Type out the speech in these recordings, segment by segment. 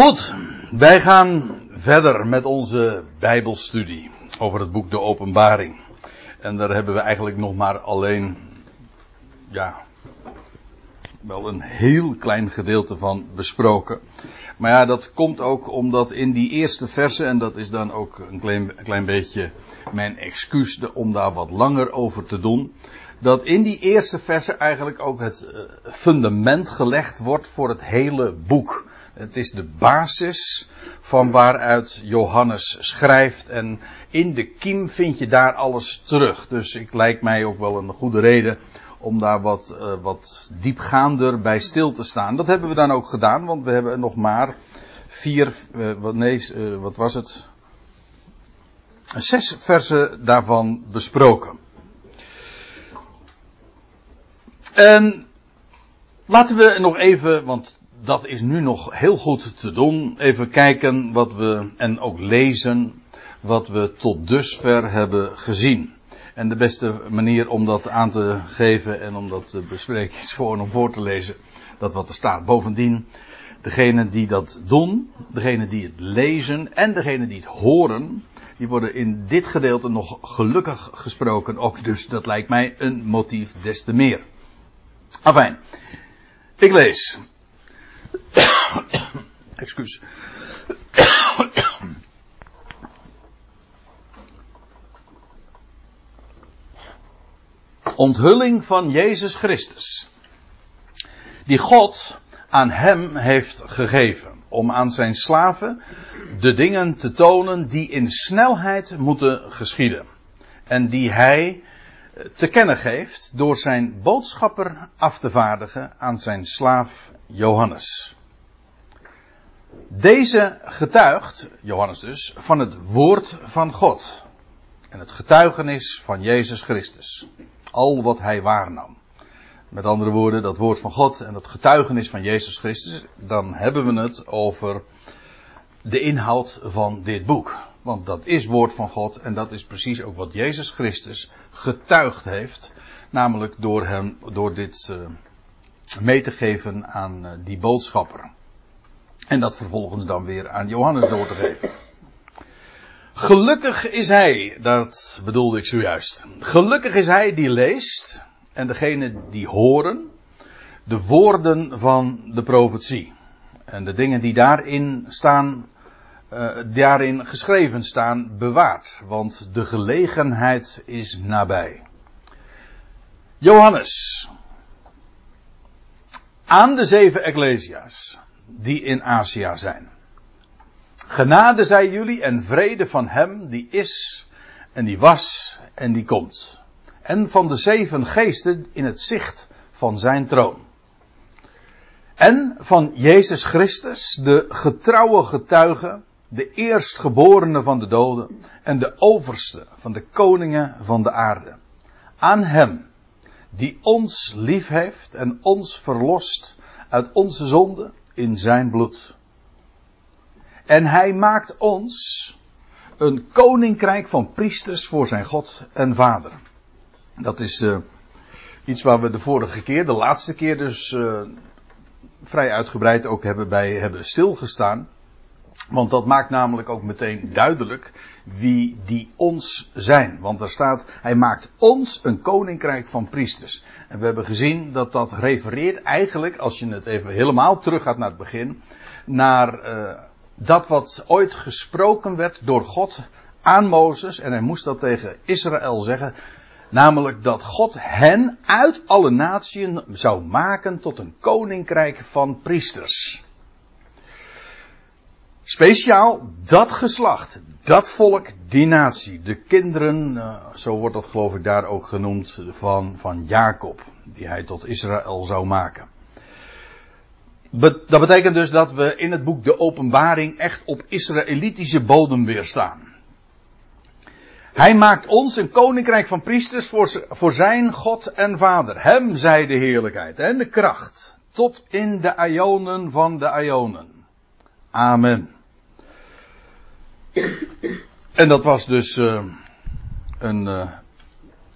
Goed, wij gaan verder met onze Bijbelstudie over het boek De Openbaring. En daar hebben we eigenlijk nog maar alleen, ja, wel een heel klein gedeelte van besproken. Maar ja, dat komt ook omdat in die eerste verse, en dat is dan ook een klein, een klein beetje mijn excuus om daar wat langer over te doen. Dat in die eerste verse eigenlijk ook het eh, fundament gelegd wordt voor het hele boek. Het is de basis van waaruit Johannes schrijft. En in de kiem vind je daar alles terug. Dus ik lijkt mij ook wel een goede reden om daar wat, uh, wat diepgaander bij stil te staan. Dat hebben we dan ook gedaan, want we hebben nog maar vier, uh, wat, nee, uh, wat was het? Zes versen daarvan besproken. En laten we nog even, want dat is nu nog heel goed te doen. Even kijken wat we, en ook lezen, wat we tot dusver hebben gezien. En de beste manier om dat aan te geven en om dat te bespreken is gewoon om voor te lezen dat wat er staat. Bovendien, degenen die dat doen, degenen die het lezen en degenen die het horen, die worden in dit gedeelte nog gelukkig gesproken ook. Dus dat lijkt mij een motief des te meer. Afijn, ik lees Excuus. Onthulling van Jezus Christus. Die God aan hem heeft gegeven. Om aan zijn slaven de dingen te tonen die in snelheid moeten geschieden. En die hij te kennen geeft door zijn boodschapper af te vaardigen aan zijn slaaf Johannes. Deze getuigt, Johannes dus, van het woord van God. En het getuigenis van Jezus Christus. Al wat hij waarnam. Met andere woorden, dat woord van God en het getuigenis van Jezus Christus, dan hebben we het over de inhoud van dit boek. Want dat is woord van God en dat is precies ook wat Jezus Christus getuigd heeft. Namelijk door hem, door dit uh, mee te geven aan uh, die boodschapper. En dat vervolgens dan weer aan Johannes door te geven. Gelukkig is hij, dat bedoelde ik zojuist. Gelukkig is hij die leest en degene die horen de woorden van de profetie. En de dingen die daarin staan, uh, daarin geschreven staan, bewaard. Want de gelegenheid is nabij. Johannes. Aan de zeven Ecclesia's die in Azië zijn. Genade zij jullie en vrede van hem die is en die was en die komt. En van de zeven geesten in het zicht van zijn troon. En van Jezus Christus, de getrouwe getuige, de eerstgeborene van de doden en de overste van de koningen van de aarde. Aan hem, die ons lief heeft en ons verlost uit onze zonde in zijn bloed. En hij maakt ons een koninkrijk van priesters voor zijn God en Vader. Dat is uh, iets waar we de vorige keer, de laatste keer dus uh, vrij uitgebreid ook hebben bij hebben stilgestaan. Want dat maakt namelijk ook meteen duidelijk wie die ons zijn. Want er staat, hij maakt ons een koninkrijk van priesters. En we hebben gezien dat dat refereert eigenlijk, als je het even helemaal terug gaat naar het begin, naar uh, dat wat ooit gesproken werd door God aan Mozes. En hij moest dat tegen Israël zeggen. Namelijk dat God hen uit alle naties zou maken tot een koninkrijk van priesters. Speciaal dat geslacht, dat volk, die natie, de kinderen, uh, zo wordt dat geloof ik daar ook genoemd, van, van Jacob, die hij tot Israël zou maken. Dat betekent dus dat we in het boek De Openbaring echt op Israëlitische bodem weer staan. Hij maakt ons een koninkrijk van priesters voor, voor zijn God en Vader. Hem zij de heerlijkheid en de kracht tot in de aionen van de aionen. Amen. En dat was dus uh, een, uh,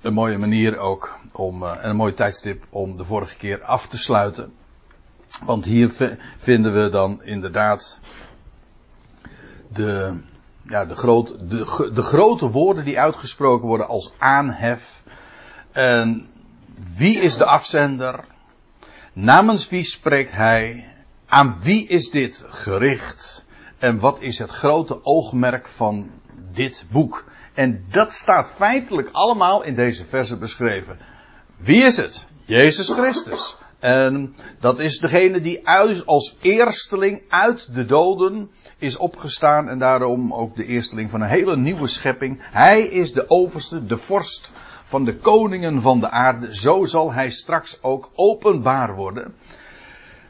een mooie manier ook om, uh, en een mooi tijdstip om de vorige keer af te sluiten. Want hier vinden we dan inderdaad de, ja, de, groot, de, de grote woorden die uitgesproken worden als aanhef. En wie is de afzender? Namens wie spreekt hij? Aan wie is dit gericht? En wat is het grote oogmerk van dit boek? En dat staat feitelijk allemaal in deze verse beschreven. Wie is het? Jezus Christus. En dat is degene die als eersteling uit de doden is opgestaan en daarom ook de eersteling van een hele nieuwe schepping. Hij is de overste, de vorst van de koningen van de aarde. Zo zal hij straks ook openbaar worden.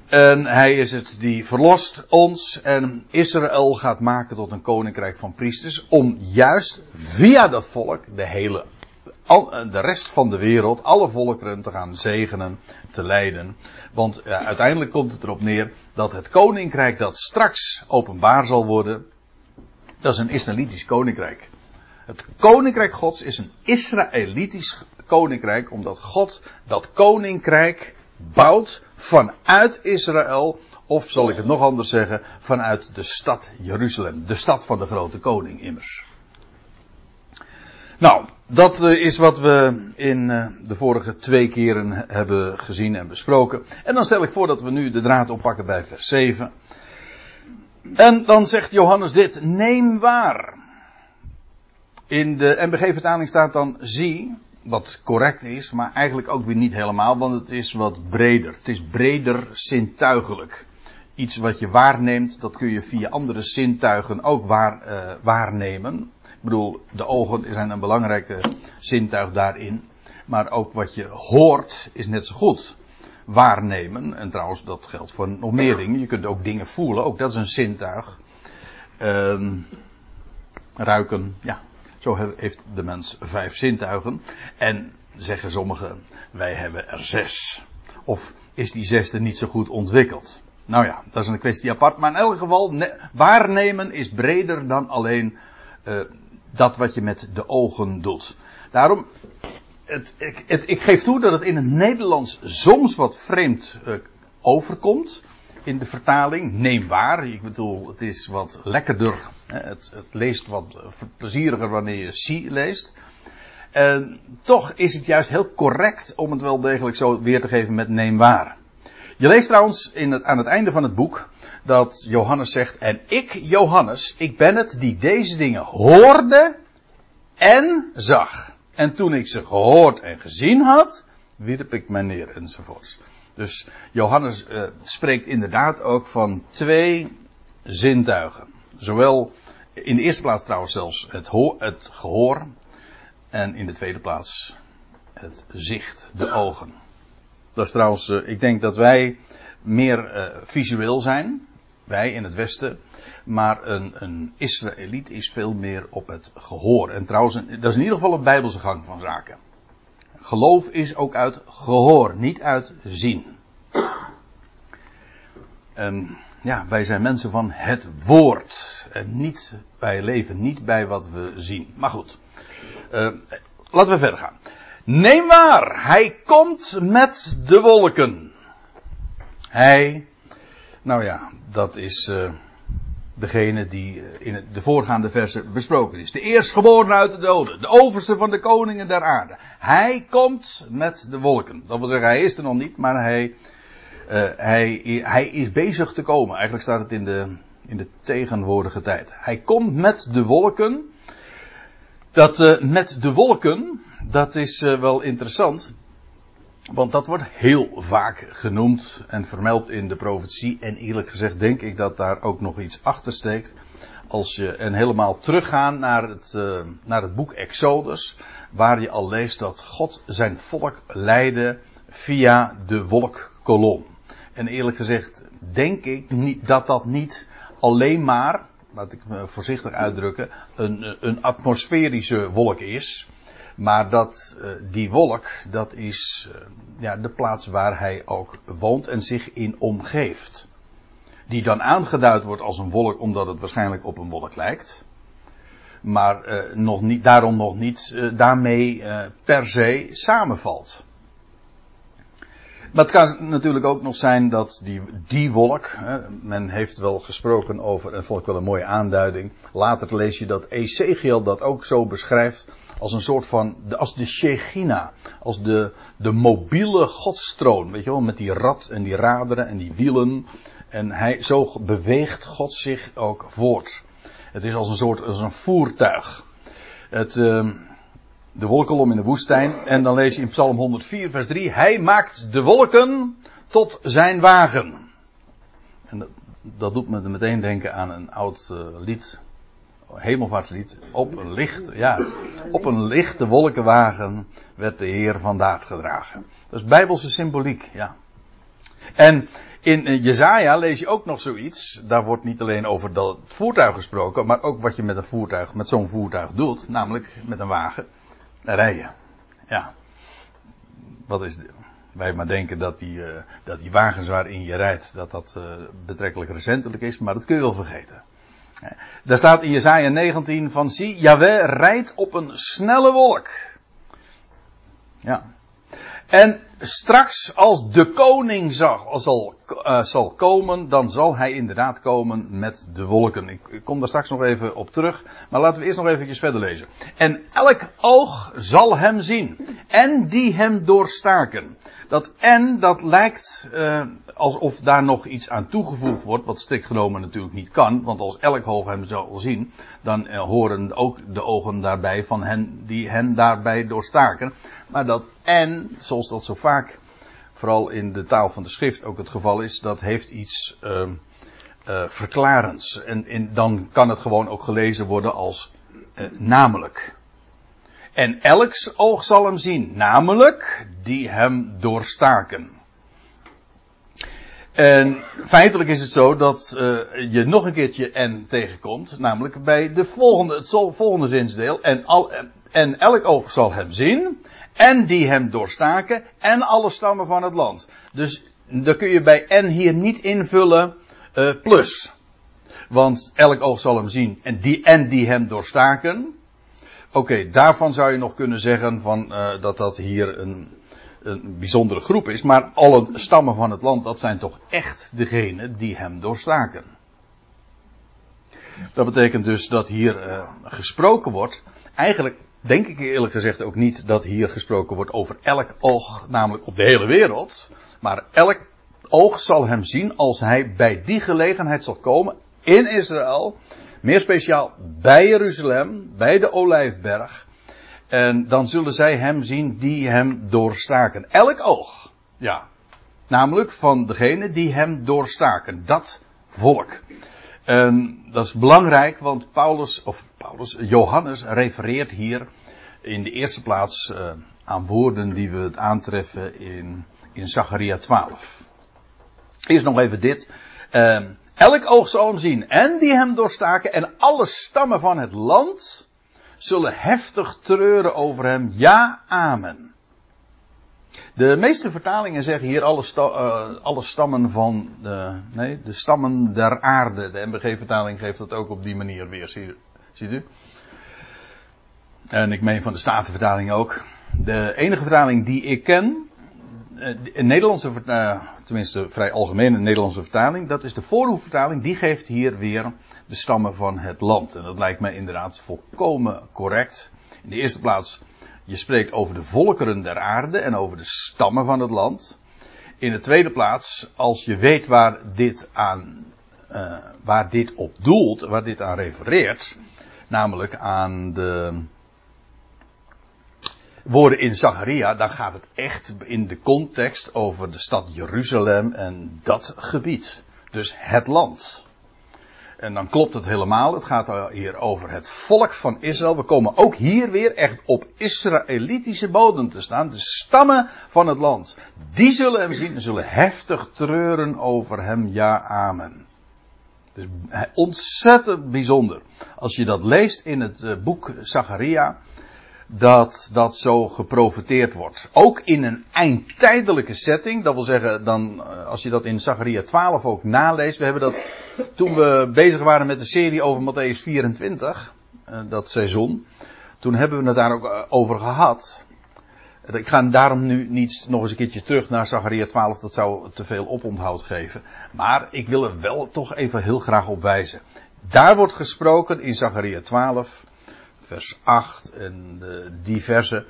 En hij is het die verlost ons en Israël gaat maken tot een koninkrijk van priesters. Om juist via dat volk de hele, de rest van de wereld, alle volkeren te gaan zegenen, te leiden. Want uiteindelijk komt het erop neer dat het koninkrijk dat straks openbaar zal worden, dat is een Israëlitisch koninkrijk. Het koninkrijk Gods is een Israëlitisch koninkrijk, omdat God dat koninkrijk bouwt vanuit Israël, of zal ik het nog anders zeggen, vanuit de stad Jeruzalem, de stad van de grote koning immers. Nou, dat eh, is wat we in eh, de vorige twee keren hebben gezien en besproken. En dan stel ik voor dat we nu de draad oppakken bij vers 7. En dan zegt Johannes dit, neem waar. In de MBG-vertaling staat dan zie, wat correct is, maar eigenlijk ook weer niet helemaal, want het is wat breder. Het is breder zintuigelijk. Iets wat je waarneemt, dat kun je via andere zintuigen ook waar, uh, waarnemen. Ik bedoel, de ogen zijn een belangrijke zintuig daarin. Maar ook wat je hoort is net zo goed waarnemen. En trouwens, dat geldt voor nog meer dingen. Je kunt ook dingen voelen, ook dat is een zintuig. Uh, ruiken, ja, zo heeft de mens vijf zintuigen. En zeggen sommigen, wij hebben er zes. Of is die zesde niet zo goed ontwikkeld? Nou ja, dat is een kwestie apart. Maar in elk geval, waarnemen is breder dan alleen uh, dat wat je met de ogen doet. Daarom, het, ik, ik, geef toe dat het in het Nederlands soms wat vreemd uh, overkomt in de vertaling. Neem waar. Ik bedoel, het is wat lekkerder. Het, het leest wat plezieriger wanneer je zie leest. En toch is het juist heel correct om het wel degelijk zo weer te geven met neem waar. Je leest trouwens in aan het einde van het boek dat Johannes zegt, en ik, Johannes, ik ben het die deze dingen hoorde en zag. En toen ik ze gehoord en gezien had, wierp ik mij neer enzovoorts. Dus Johannes uh, spreekt inderdaad ook van twee zintuigen. Zowel in de eerste plaats trouwens zelfs het, het gehoor. En in de tweede plaats het zicht, de ogen. Dat is trouwens, uh, ik denk dat wij meer uh, visueel zijn. Wij in het Westen. Maar een, een Israëliet is veel meer op het gehoor. En trouwens, dat is in ieder geval een bijbelse gang van zaken. Geloof is ook uit gehoor, niet uit zien. En ja, wij zijn mensen van het woord. En niet, wij leven niet bij wat we zien. Maar goed, uh, laten we verder gaan. Neem waar, hij komt met de wolken. Hij, nou ja, dat is uh, degene die eh, in de voorgaande versen besproken is. De eerstgeboren uit de doden. De overste van de koningen der aarde. Hij komt met de wolken. Dat wil zeggen, hij is er nog niet, maar hij, uh, hij, hij is bezig te komen. Eigenlijk staat het in de, in de tegenwoordige tijd. Hij komt met de wolken. Dat uh, met de wolken, dat is wel interessant. Want dat wordt heel vaak genoemd en vermeld in de profetie. En eerlijk gezegd denk ik dat daar ook nog iets achter steekt. Als je en helemaal teruggaan naar het, uh, naar het boek Exodus. Waar je al leest dat God zijn volk leidde via de wolkkolom. En eerlijk gezegd denk ik niet, dat dat niet alleen maar, laat ik me voorzichtig uitdrukken, een, een atmosferische wolk is. Maar dat, uh, die wolk, dat is uh, ja, de plaats waar hij ook woont en zich in omgeeft. Die dan aangeduid wordt als een wolk omdat het waarschijnlijk op een wolk lijkt. Maar uh, nog niet, daarom nog niet daarmee per se samenvalt. Maar het kan natuurlijk ook nog zijn dat die, die wolk, hè, men heeft wel gesproken over, en vond ik wel een mooie aanduiding. Later lees je dat Ezekiel dat ook zo beschrijft als een soort van, als de Shechina, als de, de mobiele godstroon, weet je wel, met die rad en die raderen en die wielen. En hij, zo beweegt God zich ook voort. Het is als een soort, als een voertuig. Het, uh, de wolkolom in de woestijn. En dan lees je in Psalm 104, vers 3. Hij maakt de wolken tot zijn wagen. En dat, dat doet me meteen denken aan een oud uh, lied. Hemelvaartslied. Op een licht, ja. Op een lichte wolkenwagen werd de Heer vandaag gedragen. Dat is bijbelse symboliek, ja. En in Jezaja lees je ook nog zoiets. Daar wordt niet alleen over dat voertuig gesproken, maar ook wat je met een voertuig, met zo'n voertuig doet, namelijk met een wagen rijden. Ja. Wat is wij maar denken dat die, uh, dat die wagens waarin je rijdt, dat dat uh, betrekkelijk recentelijk is, maar dat kun je wel vergeten. Daar staat in Jesaja 19 van, zie, Yahweh rijdt op een snelle wolk. Ja. En straks als de koning zal, uh, zal komen, dan zal hij inderdaad komen met de wolken. Ik, kom daar straks nog even op terug, maar laten we eerst nog eventjes verder lezen. En elk oog zal hem zien en die hem doorstaken. Dat en, dat lijkt uh, alsof daar nog iets aan toegevoegd wordt, wat strikt genomen natuurlijk niet kan, want als elk oog hem zal zien, dan uh, horen ook de ogen daarbij van hen die hen daarbij doorstaken. Maar dat en, zoals dat zo vaak, vooral in de taal van de schrift ook het geval is, dat heeft iets uh, verklarends. En, dan kan het gewoon ook gelezen worden als uh, namelijk. En elks oog zal hem zien, namelijk die hem doorstaken. En feitelijk is het zo dat uh, je nog een keertje en tegenkomt, namelijk bij de volgende, het volgende zinsdeel. En, al, en elk oog zal hem zien, en die hem doorstaken, en alle stammen van het land. Dus dan kun je bij en hier niet invullen uh, plus. Want elk oog zal hem zien en die, en die hem doorstaken. Oké, daarvan zou je nog kunnen zeggen van, uh, dat dat hier een, een bijzondere groep is. Maar alle stammen van het land, dat zijn toch echt degenen die hem doorstaken. Dat betekent dus dat hier uh, gesproken wordt. Eigenlijk denk ik eerlijk gezegd ook niet dat hier gesproken wordt over elk oog, namelijk op de hele wereld. Maar elk oog zal hem zien als hij bij die gelegenheid zal komen in Israël. Meer speciaal bij Jeruzalem, bij de Olijfberg. En dan zullen zij hem zien die hem doorstaken. Elk oog. Ja. Namelijk van degene die hem doorstaken. Dat volk. En dat is belangrijk, want Paulus, of Paulus, Johannes refereert hier in de eerste plaats uh, aan woorden die we het aantreffen in, in Zacharia 12. Eerst nog even dit. Uh, elk oog zal hem zien en die hem doorstaken en alle stammen van het land zullen heftig treuren over hem. Ja, amen. De meeste vertalingen zeggen hier alle, uh, alle stammen van de, nee, de stammen der aarde. De MBG-vertaling geeft dat ook op die manier weer. Zie, ziet u? En ik meen van de Statenvertaling ook. De enige vertaling die ik ken, een Nederlandse, uh, tenminste vrij algemene Nederlandse vertaling, dat is de voorhoefvertaling. Die geeft hier weer de stammen van het land. En dat lijkt mij inderdaad volkomen correct. In de eerste plaats je spreekt over de volkeren der aarde en over de stammen van het land. In de tweede plaats, als je weet waar dit aan, uh, waar dit op doelt, waar dit aan refereert, namelijk aan de woorden in Zacharia, dan gaat het echt in de context over de stad Jeruzalem en dat gebied. Dus het land. En dan klopt het helemaal. Het gaat hier over het volk van Israël. We komen ook hier weer echt op Israëlitische bodem te staan. De stammen van het land. Die zullen hem zien en zullen heftig treuren over hem. Ja, amen. Dus ontzettend bijzonder. Als je dat leest in het eh, boek Zacharia dat dat zo geprofiteerd wordt. Ook in een eindtijdelijke setting. Dat wil zeggen, dan, eh, als je dat in Zacharia 12 ook naleest. We hebben dat toen we bezig waren met de serie over Matthäus 24. Eh, dat seizoen. Toen hebben we het daar ook eh, over gehad. Ik ga daarom nu niet nog eens een keertje terug naar Zachariah 12, dat zou te veel oponthoud geven. Maar ik wil er wel toch even heel graag op wijzen. Daar wordt gesproken in Zachariah 12, vers 8 en de diverse.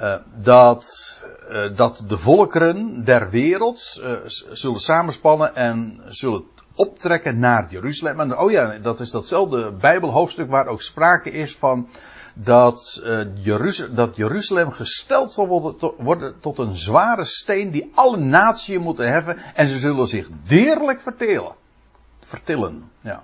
Uh, dat, uh, dat de volkeren der wereld zullen samenspannen en zullen optrekken naar Jeruzalem. En oh ja, dat is datzelfde Bijbelhoofdstuk waar ook sprake is van dat, Jeruzalem, dat Jeruzalem gesteld zal worden, tot een zware steen die alle naties moeten heffen en ze zullen zich deerlijk vertelen. Vertillen, ja.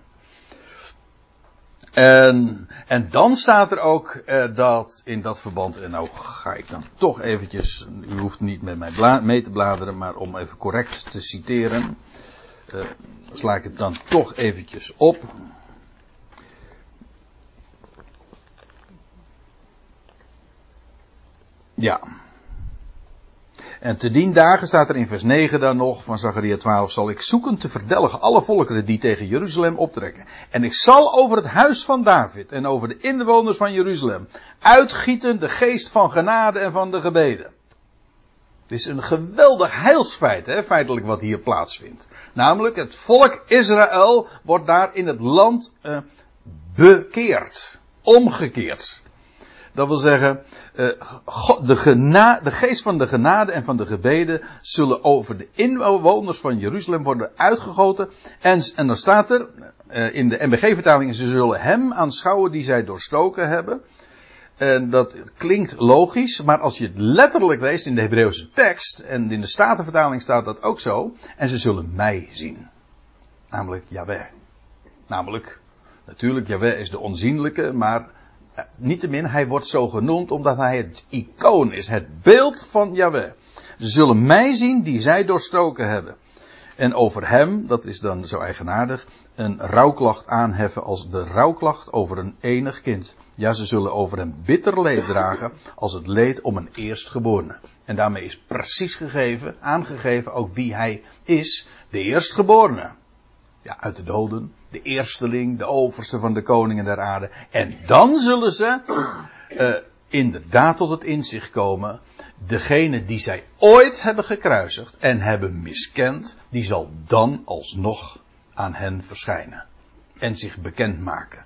En, en dan staat er ook uh, dat in dat verband, en nou ga ik dan toch eventjes, u hoeft niet met mij mee te bladeren, maar om even correct te citeren, uh, sla ik het dan toch eventjes op. Ja. En te dien dagen staat er in vers 9 dan nog van Zachariah 12, zal ik zoeken te verdelgen alle volkeren die tegen Jeruzalem optrekken. En ik zal over het huis van David en over de inwoners van Jeruzalem uitgieten de geest van genade en van de gebeden. Het is een geweldig heilsfeit, hè, feitelijk wat hier plaatsvindt. Namelijk, het volk Israël wordt daar in het land uh, bekeerd. Omgekeerd. Dat wil zeggen, uh, de, de geest van de genade en van de gebeden zullen over de inwoners van Jeruzalem worden uitgegoten. En, en dan staat er uh, in de MBG-vertaling, ze zullen hem aanschouwen die zij doorstoken hebben. En dat klinkt logisch, maar als je het letterlijk leest in de Hebreeuwse tekst, en in de Statenvertaling staat dat ook zo, en ze zullen mij zien. Namelijk Yahweh. Namelijk, natuurlijk, Yahweh is de onzienlijke, maar niettemin, hij wordt zo genoemd omdat hij het icoon is, het beeld van Yahweh. Ze zullen mij zien die zij doorstoken hebben. En over hem, dat is dan zo eigenaardig, een rouwklacht aanheffen als de rouwklacht over een enig kind. Ja, ze zullen over hem bitter leed dragen als het leed om een eerstgeborene. En daarmee is precies gegeven, aangegeven ook wie hij is, de eerstgeborene ja, uit de doden, de eersteling, de overste van de koningen der aarde. En dan zullen ze uh, inderdaad tot het inzicht komen. Degene die zij ooit hebben gekruisigd en hebben miskend, die zal dan alsnog aan hen verschijnen. En zich bekendmaken.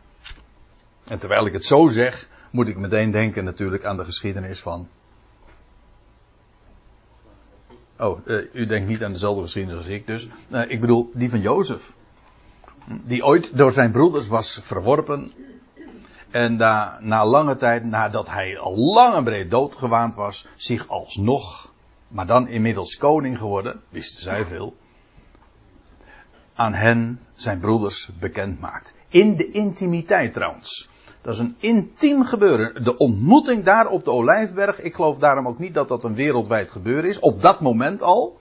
En terwijl ik het zo zeg, moet ik meteen denken natuurlijk aan de geschiedenis van. Oh, uh, u denkt niet aan dezelfde geschiedenis als ik dus. Uh, ik bedoel die van Jozef die ooit door zijn broeders was verworpen. En na, na lange tijd, nadat hij al lang en breed doodgewaand was, zich alsnog, maar dan inmiddels koning geworden, wisten zij veel, aan hen, zijn broeders, bekend maakt. In de intimiteit trouwens. Dat is een intiem gebeuren. De ontmoeting daar op de Olijfberg, ik geloof daarom ook niet dat dat een wereldwijd gebeuren is, op dat moment al.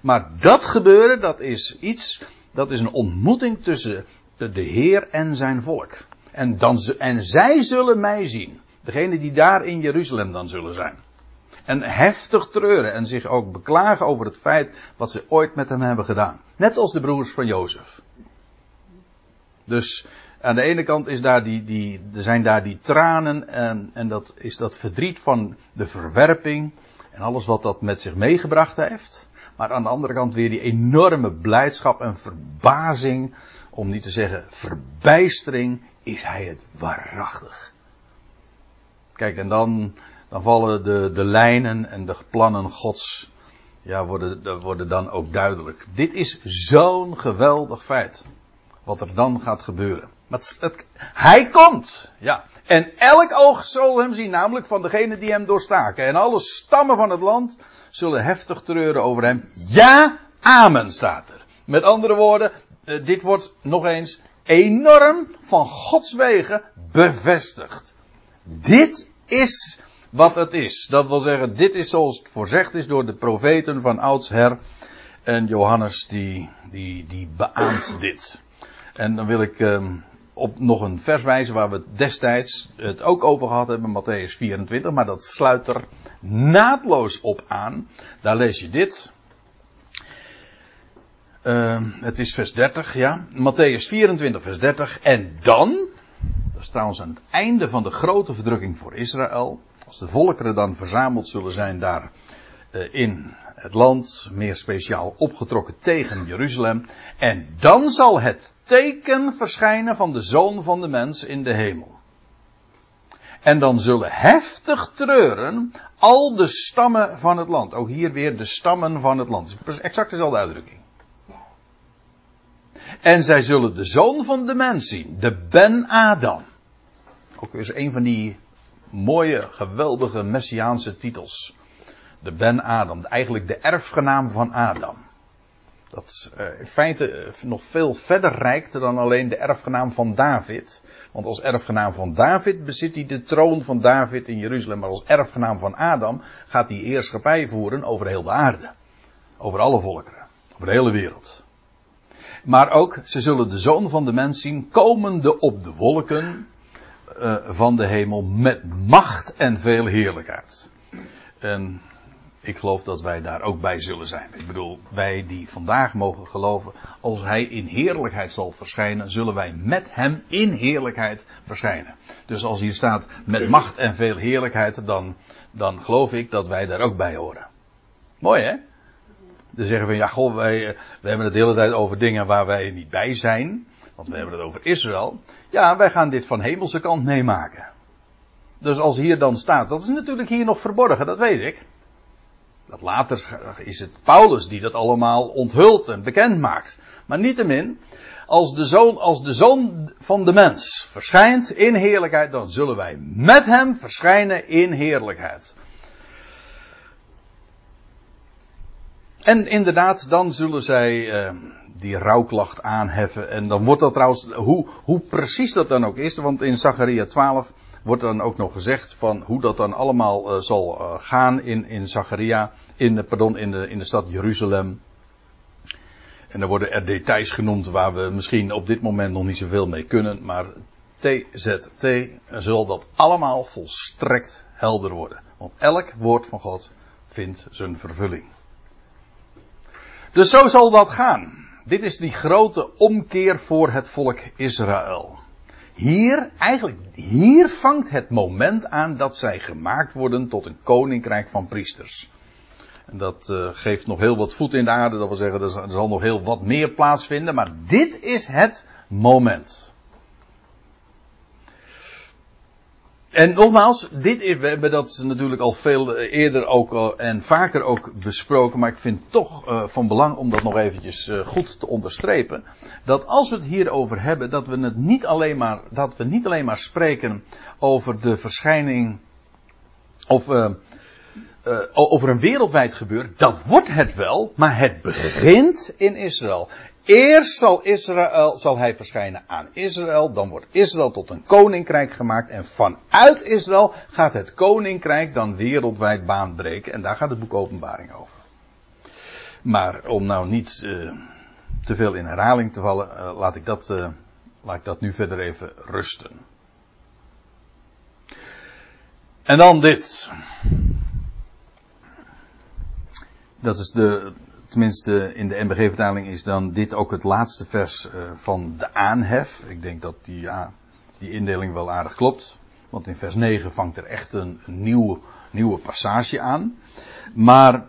Maar dat gebeuren, dat is iets dat is een ontmoeting tussen de Heer en zijn volk. En, dan, en zij zullen mij zien. Degene die daar in Jeruzalem dan zullen zijn. En heftig treuren en zich ook beklagen over het feit wat ze ooit met hem hebben gedaan. Net als de broers van Jozef. Dus aan de ene kant is daar die, die, er zijn daar die tranen en, en dat is dat verdriet van de verwerping en alles wat dat met zich meegebracht heeft. Maar aan de andere kant weer die enorme blijdschap en verbazing, om niet te zeggen verbijstering, is hij het waarachtig. Kijk, en dan, dan vallen de, de lijnen en de plannen Gods, ja, worden, worden dan ook duidelijk. Dit is zo'n geweldig feit. Wat er dan gaat gebeuren. Maar het, het, hij komt, ja. En elk oog zal hem zien, namelijk van degene die hem doorstaken. En alle stammen van het land zullen heftig treuren over hem. Ja, amen staat er. Met andere woorden, eh, dit wordt nog eens enorm van Gods wegen bevestigd. Dit is wat het is. Dat wil zeggen, dit is zoals het voorzegd is door de profeten van oudsher. En Johannes die, die, die beaamt dit. En dan wil ik uh, op nog een vers wijzen waar we destijds het ook over gehad hebben, Matthäus 24, maar dat sluit er naadloos op aan. Daar lees je dit. Uh, het is vers 30, ja. Matthäus 24, vers 30. En dan, dat is trouwens aan het einde van de grote verdrukking voor Israël, Als de volkeren dan verzameld zullen zijn daar uh, in het land, meer speciaal opgetrokken tegen Jeruzalem. En dan zal het teken verschijnen van de zoon van de mens in de hemel. En dan zullen heftig treuren al de stammen van het land. Ook hier weer de stammen van het land. Exact dezelfde uitdrukking. En zij zullen de zoon van de mens zien, de Ben Adam. Ook is een van die mooie, geweldige messiaanse titels. De Ben Adam, eigenlijk de erfgenaam van Adam. Dat uh, in feite eh, nog veel verder reikt dan alleen de erfgenaam van David. Want als erfgenaam van David bezit hij de troon van David in Jeruzalem. Maar als erfgenaam van Adam gaat hij eerschappij voeren over heel de aarde. Over alle volkeren. Over de hele wereld. Maar ook, ze zullen de zoon van de mens zien komende op de wolken uh, van de hemel met macht en veel heerlijkheid. En ik geloof dat wij daar ook bij zullen zijn. Ik bedoel, wij die vandaag mogen geloven, als hij in heerlijkheid zal verschijnen, zullen wij met hem in heerlijkheid verschijnen. Dus als hier staat met macht en veel heerlijkheid, dan, dan geloof ik dat wij daar ook bij horen. Mooi hè? Dan zeggen we, ja goh, wij, we hebben het de hele tijd over dingen waar wij niet bij zijn. Want we hebben het over Israël. Ja, wij gaan dit van hemelse kant meemaken. Dus als hier dan staat, dat is natuurlijk hier nog verborgen, dat weet ik. Dat later is het Paulus die dat allemaal onthult en bekend maakt. Maar niettemin, als de zoon, als de zoon van de mens verschijnt in heerlijkheid, dan zullen wij met hem verschijnen in heerlijkheid. En inderdaad, dan zullen zij eh, die rouwklacht aanheffen. En dan wordt dat trouwens, hoe, hoe precies dat dan ook is, want in Zachariah 12 wordt dan ook nog gezegd van hoe dat dan allemaal uh, zal uh, gaan in, in Zachariah, in, pardon, in de, in de stad Jeruzalem. En dan worden er details genoemd waar we misschien op dit moment nog niet zoveel mee kunnen, maar TZT zal dat allemaal volstrekt helder worden. Want elk woord van God vindt zijn vervulling. Dus zo zal dat gaan. Dit is die grote omkeer voor het volk Israël. Hier, eigenlijk, hier vangt het moment aan dat zij gemaakt worden tot een koninkrijk van priesters. En dat uh, geeft nog heel wat voet in de aarde, dat wil zeggen, er zal nog heel wat meer plaatsvinden, maar dit is het moment. En nogmaals, dit is, we hebben dat natuurlijk al veel eh, eerder ook en vaker ook besproken, maar ik vind toch uh, van belang om dat nog eventjes goed te onderstrepen. Dat als we het hierover hebben, dat we het niet alleen maar, dat we niet alleen maar spreken over de verschijning, of over een wereldwijd gebeuren, dat wordt het wel, maar het begint in Israël. Eerst zal Israël, zal hij verschijnen aan Israël, dan wordt Israël tot een koninkrijk gemaakt en vanuit Israël gaat het koninkrijk dan wereldwijd baanbreken en daar gaat het boek Openbaring over. Maar om nou niet uh, te veel in herhaling te vallen, uh, laat, ik dat, laat ik dat nu verder even rusten. En dan dit. Dat is de, tenminste in de MBG-vertaling is dan dit ook het laatste vers uh, van de aanhef. Ik denk dat die, die indeling wel aardig klopt. Want in vers 9 vangt er echt een, nieuwe, nieuwe passage aan. Maar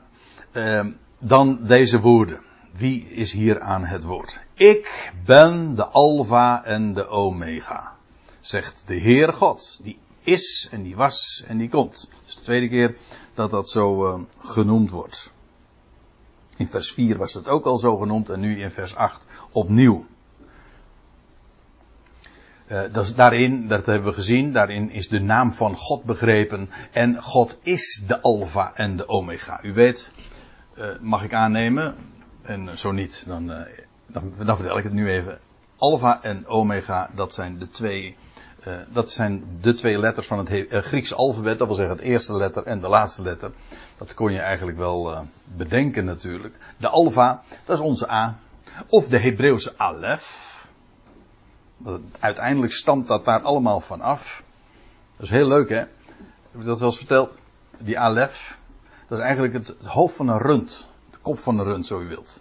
uh, dan deze woorden. Wie is hier aan het woord? Ik ben de Alpha en de Omega. Zegt de Heer God. Die is en die was en die komt. Dus de tweede keer dat dat zo eh, genoemd wordt. In vers 4 was het ook al zo genoemd en nu in vers 8 opnieuw. Uh, dat daarin, dat hebben we gezien, daarin is de naam van God begrepen. En God is de Alpha en de Omega. U weet, uh, mag ik aannemen, en zo niet, dan, uh, dan, dan, vertel ik het nu even. Alpha en Omega, dat zijn de twee, dat zijn de twee letters van het Griekse alfabet. Dat wil zeggen het eerste letter en de laatste letter. Dat kon je eigenlijk wel uh, bedenken natuurlijk. De alfa, dat is onze A. Of de Hebreeuwse alef. Uiteindelijk stamt dat daar allemaal van af. Dat is heel leuk hè. Heb ik dat wel eens verteld? Die alef. Dat is eigenlijk het, het hoofd van een rund. De kop van een rund, zo u wilt.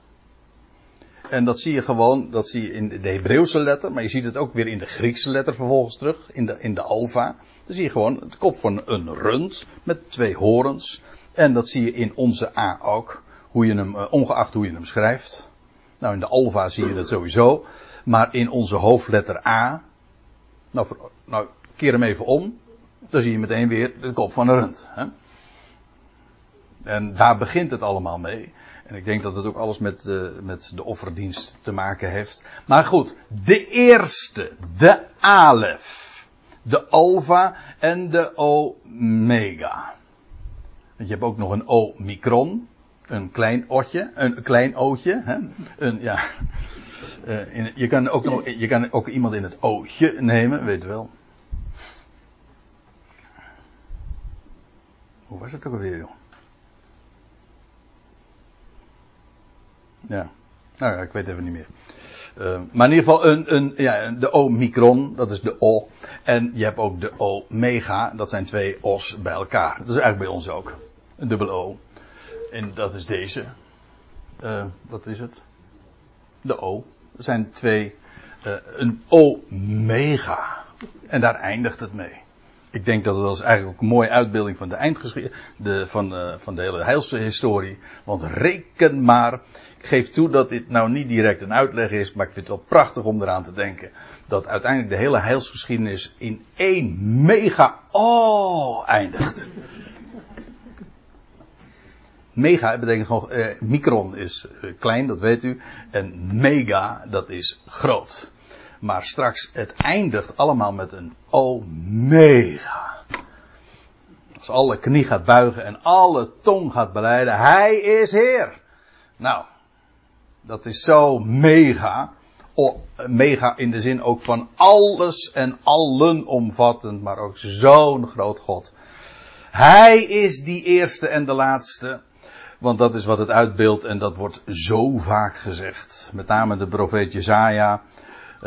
En dat zie je gewoon, dat zie je in de Hebreeuwse letter, maar je ziet het ook weer in de Griekse letter vervolgens terug, in de, in de alfa. Dan zie je gewoon het kop van een rund met twee horens. En dat zie je in onze A ook, hoe je hem, eh, ongeacht hoe je hem schrijft. Nou, in de alfa zie je dat sowieso. Maar in onze hoofdletter A, nou, nou keer hem even om, dan zie je meteen weer de kop van een rund. Hè? En daar begint het allemaal mee. En ik denk dat het ook alles met, uh, met de offerdienst te maken heeft. Maar goed, de eerste, de Alef, de Alpha en de Omega. Want je hebt ook nog een Omicron, een klein otje, een klein ootje. Hè? Een, ja. In, je, kan ook nog, je kan ook iemand in het ootje nemen, weet wel. Hoe was het ook alweer, joh? Ja. Nou ja, ik weet even niet meer. Uh, maar in ieder geval een, een, ja, de Omicron, dat is de O. En je hebt ook de Omega, dat zijn twee O's bij elkaar. Dat is eigenlijk bij ons ook. Een dubbel O. En dat is deze. Uh, wat is het? De O. Dat zijn twee, uh, een Omega. En daar eindigt het mee. Ik denk dat het eigenlijk ook een mooie uitbeelding van de eindgeschiedenis, van, uh, van de hele heilshistorie. Want reken maar, ik geef toe dat dit nou niet direct een uitleg is, maar ik vind het wel prachtig om eraan te denken. Dat uiteindelijk de hele heilsgeschiedenis in één mega oh eindigt. Mega betekent gewoon, eh, micron is eh, klein, dat weet u. En mega, dat is groot. Maar straks, het eindigt allemaal met een omega. Als alle knie gaat buigen en alle tong gaat beleiden, hij is Heer. Nou, dat is zo mega. Mega in de zin ook van alles en allen omvattend, maar ook zo'n groot God. Hij is die eerste en de laatste. Want dat is wat het uitbeeldt en dat wordt zo vaak gezegd. Met name de profeet Jezaja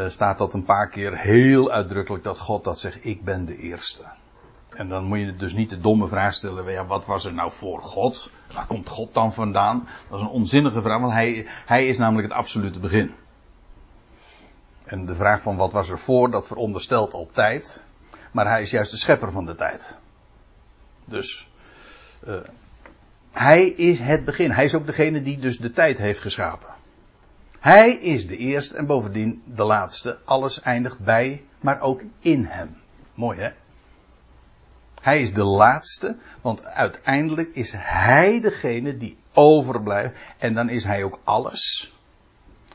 staat dat een paar keer heel uitdrukkelijk dat God dat zegt, ik ben de eerste. En dan moet je dus niet de domme vraag stellen, ja, wat was er nou voor God? Waar komt God dan vandaan? Dat is een onzinnige vraag, want hij, hij is namelijk het absolute begin. En de vraag van wat was er voor, dat veronderstelt altijd. Maar hij is juist de schepper van de tijd. Dus, uh, hij is het begin. Hij is ook degene die dus de tijd heeft geschapen. Hij is de eerste en bovendien de laatste. Alles eindigt bij, maar ook in hem. Mooi hè? Hij is de laatste, want uiteindelijk is hij degene die overblijft. En dan is hij ook alles.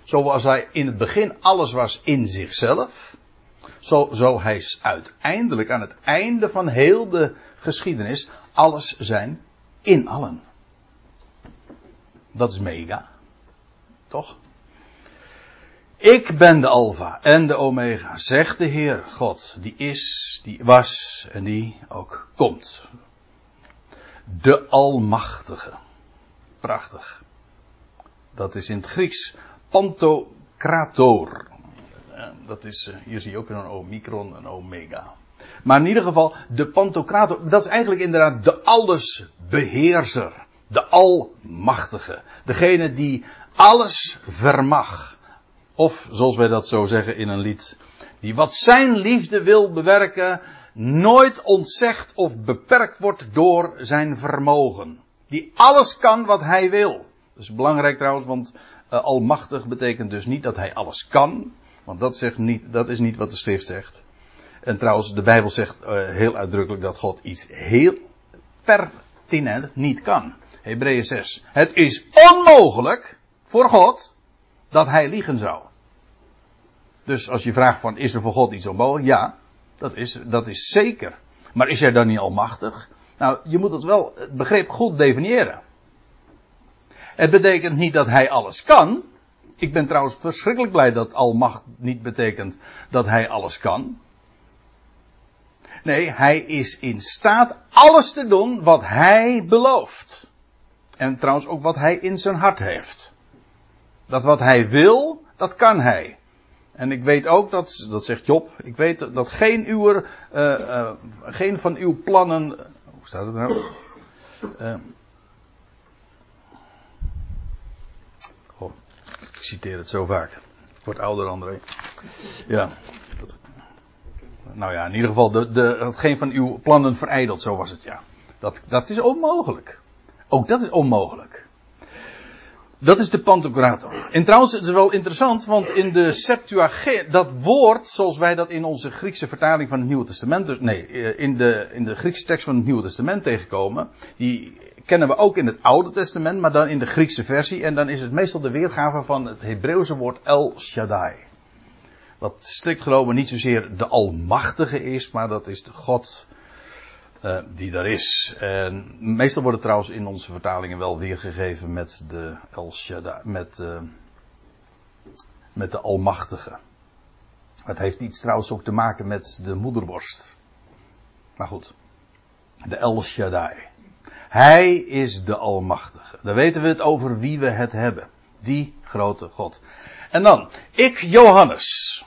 Zoals hij in het begin alles was in zichzelf. Zo, zo hij uiteindelijk aan het einde van heel de geschiedenis alles zijn in allen. Dat is mega. Toch? Ik ben de Alpha en de Omega, zegt de Heer God, die is, die was en die ook komt. De Almachtige. Prachtig. Dat is in het Grieks Pantokrator. Dat is, eh, hier zie je ook een Omicron en Omega. Maar in ieder geval, de Pantokrator, dat is eigenlijk inderdaad de allesbeheerser. De Almachtige. Degene die alles vermag. Of, zoals wij dat zo zeggen in een lied, die wat zijn liefde wil bewerken, nooit ontzegd of beperkt wordt door zijn vermogen. Die alles kan wat hij wil. Dat is belangrijk trouwens, want uh, almachtig betekent dus niet dat hij alles kan. Want dat, zegt niet, dat is niet wat de schrift zegt. En trouwens, de Bijbel zegt uh, heel uitdrukkelijk dat God iets heel pertinent niet kan. Hebreeën 6. Het is onmogelijk voor God dat hij liegen zou. Dus als je vraagt van is er voor God iets onmogelijk? Ja, dat is, dat is zeker. Maar is hij dan niet almachtig? Nou, je moet het wel, het begrip goed definiëren. Het betekent niet dat hij alles kan. Ik ben trouwens verschrikkelijk blij dat almacht niet betekent dat hij alles kan. Nee, hij is in staat alles te doen wat hij belooft. En trouwens ook wat hij in zijn hart heeft. Dat wat hij wil, dat kan hij. En ik weet ook dat, dat zegt Job, ik weet dat geen, uwer, uh, uh, geen van uw plannen, hoe staat het nou? Uh, Ik citeer het zo vaak. Ik word ouder, André. Ja. Nou ja, in ieder geval, de, de, hetgeen van uw plannen verijdeld, zo was het ja. Dat, dat is onmogelijk. Ook dat is onmogelijk. Dat is de Pantocrator. En trouwens, het is wel interessant, want in de Septuagint, dat woord, zoals wij dat in onze Griekse vertaling van het Nieuwe Testament, dus, nee, eh, in de, in de Griekse tekst van het Nieuwe Testament tegenkomen, die kennen we ook in het Oude Testament, maar dan in de Griekse versie, en dan is het meestal de weergave van het Hebreeuwse woord El Shaddai. Wat strikt genomen niet zozeer de Almachtige is, maar dat is de God uh, die daar is. En meestal worden trouwens in onze vertalingen wel weergegeven met de El Shaddai, met, uh, met de Almachtige. Het heeft iets trouwens ook te maken met de moederborst. Maar goed, de El Shaddai. Hij is de Almachtige. Dan weten we het over wie we het hebben. Die grote God. En dan, ik Johannes.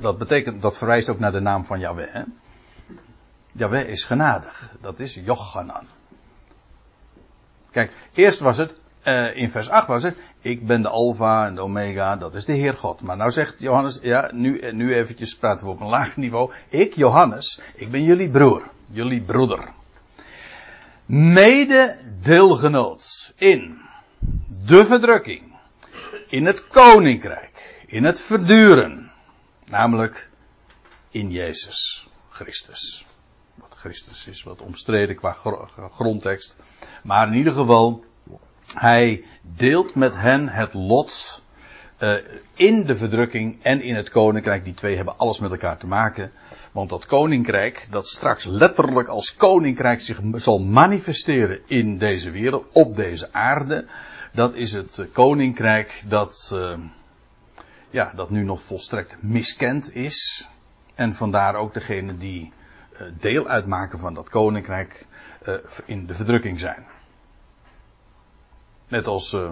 Dat betekent, dat verwijst ook naar de naam van Yahweh. Hè? Yahweh is genadig. Dat is Jochanan. Kijk, eerst was het, uh, in vers 8 was het, ik ben de Alpha en de Omega, dat is de Heer God. Maar nou zegt Johannes, ja, nu, nu eventjes praten we op een laag niveau. Ik, Johannes, ik ben jullie broer, jullie broeder. Mede deelgenoot in de verdrukking, in het koninkrijk, in het verduren, namelijk in Jezus Christus. Christus is wat omstreden qua grondtekst. Maar in ieder geval, hij deelt met hen het lot uh, in de verdrukking en in het koninkrijk. Die twee hebben alles met elkaar te maken. Want dat koninkrijk, dat straks letterlijk als koninkrijk zich zal manifesteren in deze wereld, op deze aarde, dat is het koninkrijk dat, uh, ja, dat nu nog volstrekt miskend is. En vandaar ook degene die eh, deel uitmaken van dat koninkrijk uh, in de verdrukking zijn. Net als uh,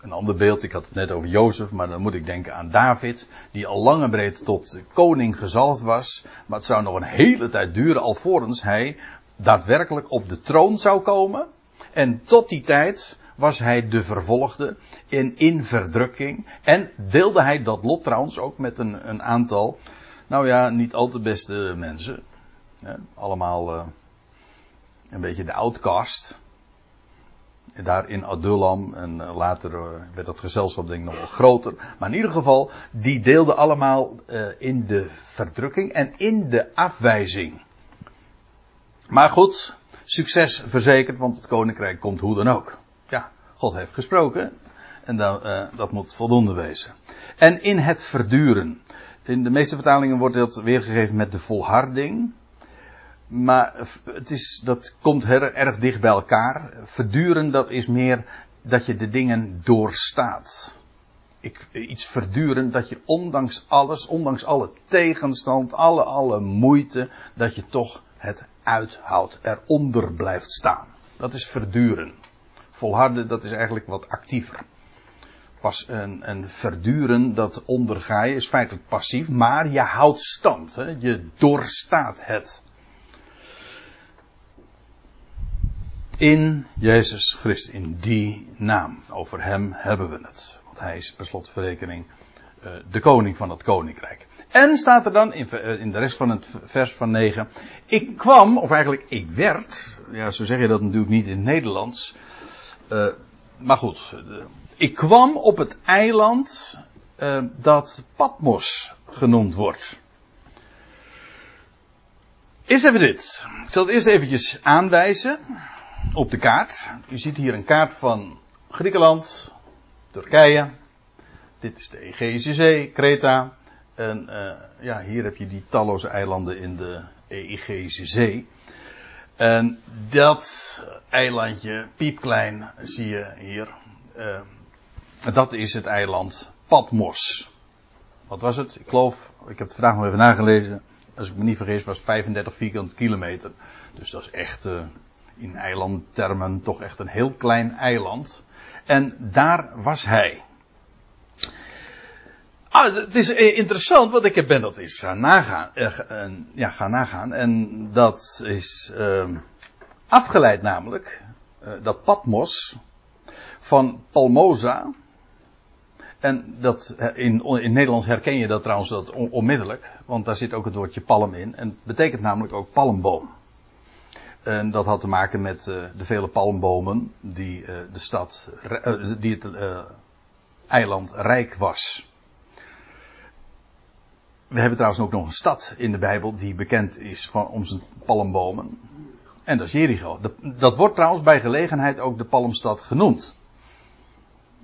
een ander beeld, ik had het net over Jozef, maar dan moet ik denken aan David, die al lang en breed tot koning gezalfd was, maar het zou nog een hele tijd duren alvorens hij daadwerkelijk op de troon zou komen. En tot die tijd was hij de vervolgde in, in verdrukking. En deelde hij dat lot trouwens ook met een, een aantal, nou ja, niet al te beste mensen allemaal uh, een beetje de outcast. Daar in Adullam en uh, later uh, werd dat gezelschap denk ik nog wel groter. Maar in ieder geval, die deelden allemaal in de verdrukking en in de afwijzing. Maar goed, succes verzekerd, want het koninkrijk komt hoe dan ook. Ja, God heeft gesproken en dat, dat moet voldoende wezen. En in het verduren. In de meeste vertalingen wordt dat weergegeven met de volharding. Maar het is, dat komt heel erg dicht bij elkaar. Verduren, dat is meer dat je de dingen doorstaat. Ik, iets verduren dat je ondanks alles, ondanks alle tegenstand, alle, alle moeite, dat je toch het uithoudt, eronder blijft staan. Dat is verduren. Volharden, dat is eigenlijk wat actiever. Pas een, een verduren, dat onderga je, is feitelijk passief, maar je houdt stand. Hè? Je doorstaat het. In Jezus Christus, in die naam. Over hem hebben we het. Want hij is per slotverrekening uh, de koning van het koninkrijk. En staat er dan in, uh, in, de rest van het vers van 9. Ik kwam, of eigenlijk ik werd. Ja, zo zeg je dat natuurlijk niet in het Nederlands. Uh, maar goed. ik kwam op het eiland dat Patmos genoemd wordt. Eerst even dit. Ik zal het eerst eventjes aanwijzen op de kaart. U ziet hier een kaart van Griekenland, Turkije. Dit is de Egeïsche Zee, Kreta. En uh, ja, hier heb je die talloze eilanden in de Egeïsche Zee. En dat eilandje, piepklein, zie je hier. Uh, dat is het eiland Patmos. Wat was het? Ik geloof, ik heb het vandaag nog even nagelezen. Als ik me niet vergis, was het 35 vierkante kilometer. Dus dat is echt uh, in eilandtermen toch echt een heel klein eiland. En daar was hij. Ah, het is interessant, want ik ben dat eens gaan nagaan. Eh, ja, gaan nagaan. En dat is eh, afgeleid namelijk, uh, dat Patmos, van Palmosa. En dat, in, in Nederlands herken je dat trouwens dat onmiddellijk, want daar zit ook het woordje palm in. En het betekent namelijk ook palmboom. En dat had te maken met uh, de vele palmbomen die uh, de stad, uh, die het eiland rijk was. We hebben trouwens ook nog een stad in de Bijbel die bekend is van, om zijn palmbomen. En dat is Jericho. Dat wordt trouwens bij gelegenheid ook de palmstad genoemd.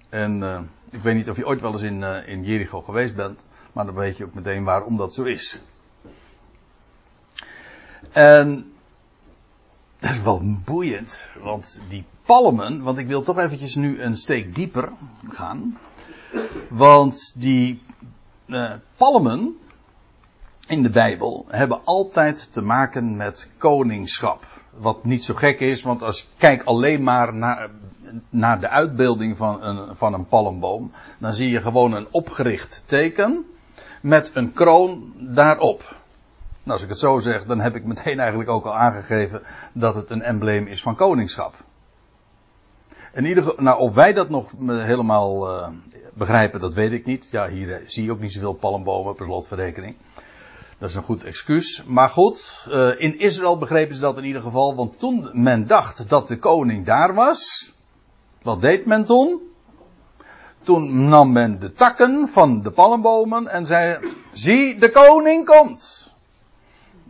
En ik weet niet of je ooit wel eens in, in Jericho geweest bent. Maar dan weet je ook meteen waarom dat zo is. En dat is wel boeiend. Want die palmen. Want ik wil toch eventjes nu een steek dieper gaan. Want die uh, palmen in de Bijbel hebben altijd te maken met koningschap. Wat niet zo gek is, want als kijk alleen maar naar, naar de uitbeelding van een, van een palmboom, dan zie je gewoon een opgericht teken met een kroon daarop. Nou, als ik het zo zeg, dan heb ik meteen eigenlijk ook al aangegeven dat het een embleem is van koningschap. In ieder geval, nou, of wij dat nog helemaal uh, begrijpen, dat weet ik niet. Ja, hier eh, zie je ook niet zoveel palmbomen per slotverrekening. Dat is een goed excuus. Maar goed, in Israël begrepen ze dat in ieder geval. Want toen men dacht dat de koning daar was. Wat deed men toen? Toen nam men de takken van de palmbomen en zei: Zie, de koning komt.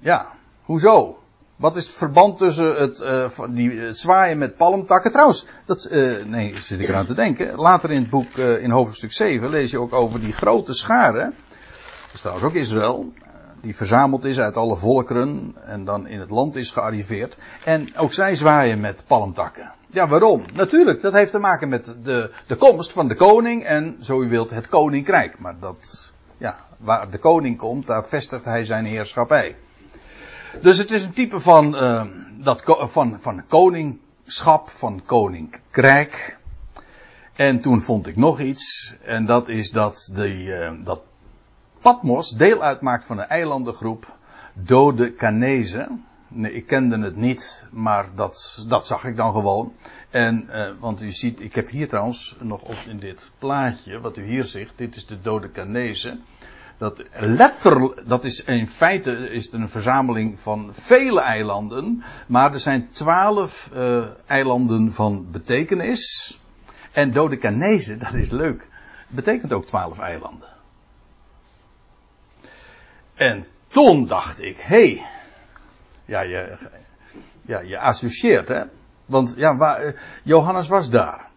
Ja, hoezo? Wat is het verband tussen het, uh, die, het zwaaien met palmtakken? Trouwens, dat, uh, nee, zit ik eraan te denken. Later in het boek, uh, in hoofdstuk 7, lees je ook over die grote schare. Dat is trouwens ook Israël die verzameld is uit alle volkeren en dan in het land is gearriveerd. En ook zij zwaaien met palmtakken. Ja, waarom? Natuurlijk, dat heeft te maken met de, de komst van de koning en, zo u wilt, het koninkrijk. Maar dat, ja, waar de koning komt, daar vestigt hij zijn heerschappij. Dus het is een type van, uh, dat, van, van koningschap, van koninkrijk. En toen vond ik nog iets, en dat is dat, de, uh, dat Patmos deel uitmaakt van een eilandengroep Dode Canezen. Nee, ik kende het niet, maar dat, dat zag ik dan gewoon. En, uh, want u ziet, ik heb hier trouwens nog op in dit plaatje, wat u hier ziet, dit is de Dode Canezen. Dat letterlijk, dat is in feite is het een verzameling van vele eilanden, maar er zijn twaalf uh, eilanden van betekenis. En Dode Canezen, dat is leuk, betekent ook twaalf eilanden. En toen dacht ik, hé, hey, ja, je, ja, je associeert, hè. Want ja, waar, eh, Johannes was daar.